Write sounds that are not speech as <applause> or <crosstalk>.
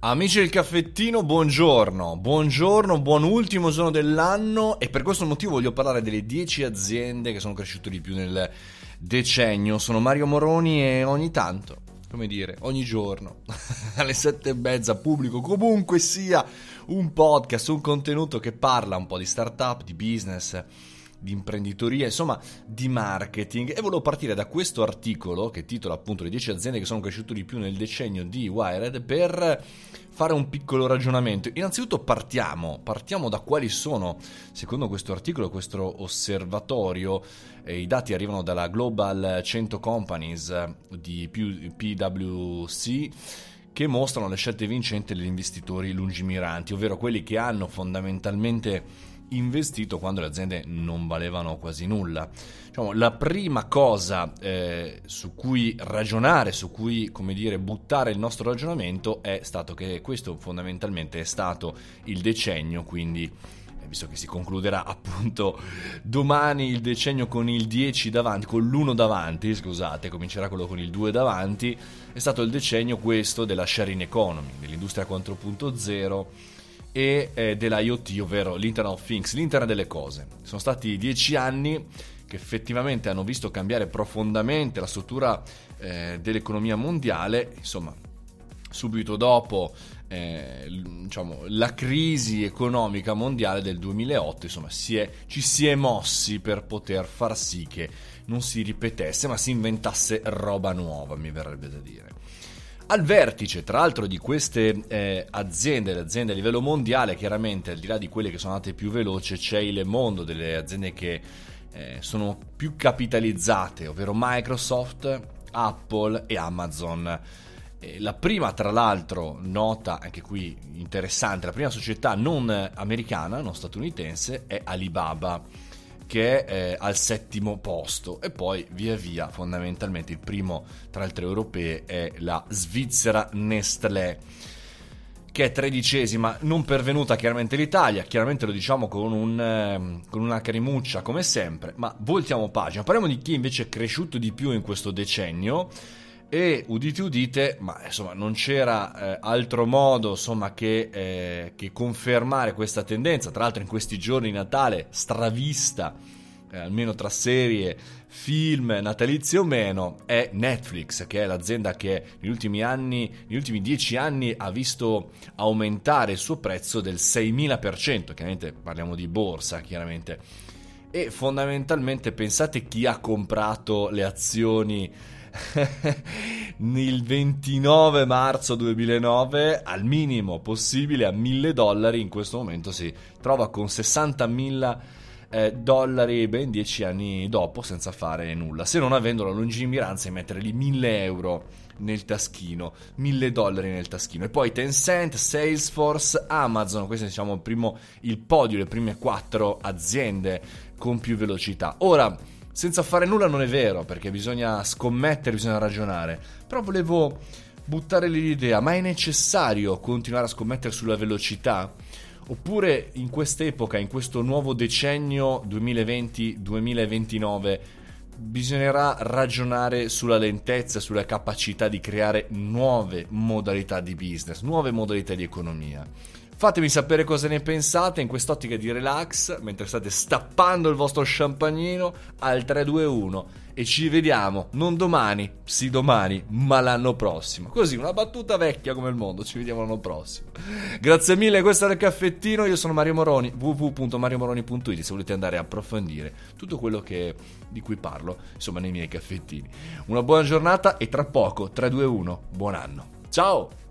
Amici del caffettino, buongiorno, buongiorno, buon ultimo giorno dell'anno e per questo motivo voglio parlare delle 10 aziende che sono cresciute di più nel decennio. Sono Mario Moroni e ogni tanto, come dire, ogni giorno, <laughs> alle sette e mezza pubblico comunque sia un podcast, un contenuto che parla un po' di startup, di business di imprenditoria, insomma di marketing e volevo partire da questo articolo che titola appunto le 10 aziende che sono cresciute di più nel decennio di Wired per fare un piccolo ragionamento. Innanzitutto partiamo, partiamo da quali sono, secondo questo articolo, questo osservatorio, eh, i dati arrivano dalla Global 100 Companies di PwC che mostrano le scelte vincenti degli investitori lungimiranti, ovvero quelli che hanno fondamentalmente investito quando le aziende non valevano quasi nulla. Diciamo, la prima cosa eh, su cui ragionare, su cui dire, buttare il nostro ragionamento è stato che questo fondamentalmente è stato il decennio, quindi eh, visto che si concluderà <laughs> appunto domani il decennio con il 10 davanti, con l'1 davanti, scusate, comincerà quello con il 2 davanti, è stato il decennio questo della sharing economy, dell'industria 4.0 e eh, dell'IoT, ovvero l'Internet of Things, l'Internet delle cose. Sono stati dieci anni che effettivamente hanno visto cambiare profondamente la struttura eh, dell'economia mondiale, insomma, subito dopo eh, diciamo, la crisi economica mondiale del 2008, insomma, si è, ci si è mossi per poter far sì che non si ripetesse, ma si inventasse roba nuova, mi verrebbe da dire. Al vertice, tra l'altro, di queste eh, aziende, le aziende a livello mondiale, chiaramente al di là di quelle che sono andate più veloci, c'è il mondo delle aziende che eh, sono più capitalizzate, ovvero Microsoft, Apple e Amazon. La prima, tra l'altro, nota anche qui interessante, la prima società non americana, non statunitense, è Alibaba che è eh, al settimo posto. E poi via via fondamentalmente il primo tra le tre europee è la Svizzera Nestlé che è tredicesima, non pervenuta chiaramente l'Italia, chiaramente lo diciamo con, un, eh, con una carimuccia come sempre, ma voltiamo pagina, parliamo di chi invece è cresciuto di più in questo decennio e udite udite, ma insomma non c'era eh, altro modo insomma, che, eh, che, confermare questa tendenza, tra l'altro in questi giorni di Natale stravista, eh, almeno tra serie, film, natalizi o meno, è Netflix, che è l'azienda che negli ultimi anni, negli ultimi dieci anni ha visto aumentare il suo prezzo del 6000%, chiaramente parliamo di borsa, chiaramente. E fondamentalmente pensate chi ha comprato le azioni <laughs> il 29 marzo 2009 al minimo possibile a 1000 dollari in questo momento si trova con 60.000 eh, dollari ben 10 anni dopo senza fare nulla se non avendo la lungimiranza di mettere lì 1000 euro nel taschino 1000 dollari nel taschino. E poi Tencent, Salesforce, Amazon questo è diciamo il, primo, il podio le prime quattro aziende con più velocità. Ora senza fare nulla non è vero, perché bisogna scommettere, bisogna ragionare. Però volevo buttare lì l'idea, ma è necessario continuare a scommettere sulla velocità? Oppure in quest'epoca, in questo nuovo decennio 2020-2029, bisognerà ragionare sulla lentezza, sulla capacità di creare nuove modalità di business, nuove modalità di economia. Fatemi sapere cosa ne pensate in quest'ottica di relax mentre state stappando il vostro champagnino al 321 e ci vediamo non domani, sì domani, ma l'anno prossimo. Così, una battuta vecchia come il mondo, ci vediamo l'anno prossimo. Grazie mille, questo era il caffettino, io sono Mario Moroni, www.mariomoroni.it se volete andare a approfondire tutto quello che, di cui parlo, insomma, nei miei caffettini. Una buona giornata e tra poco, 321, buon anno. Ciao!